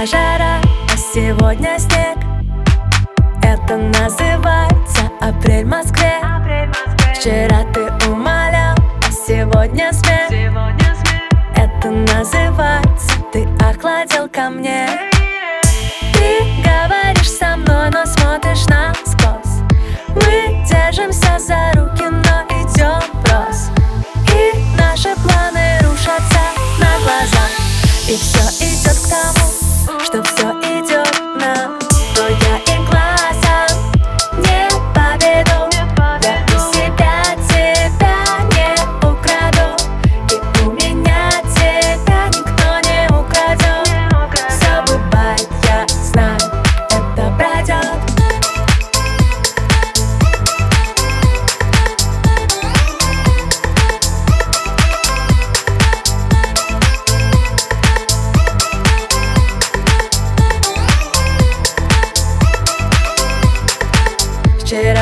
Вчера жара, а сегодня снег. Это называется апрель в Москве. Вчера ты умолял, а сегодня смех. Это называется ты охладил ко мне. Ты говоришь со мной, но смотришь насквозь Мы держимся за руки, но идем врозь И наши планы рушатся на глазах. И все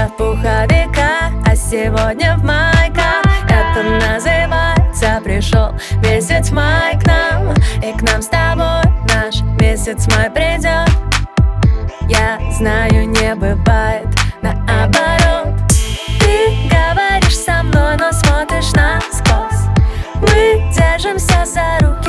в пуховиках, а сегодня в майках Это называется пришел месяц май к нам И к нам с тобой наш месяц май придет. Я знаю, не бывает наоборот. Ты говоришь со мной, но смотришь насквозь. Мы держимся за руки,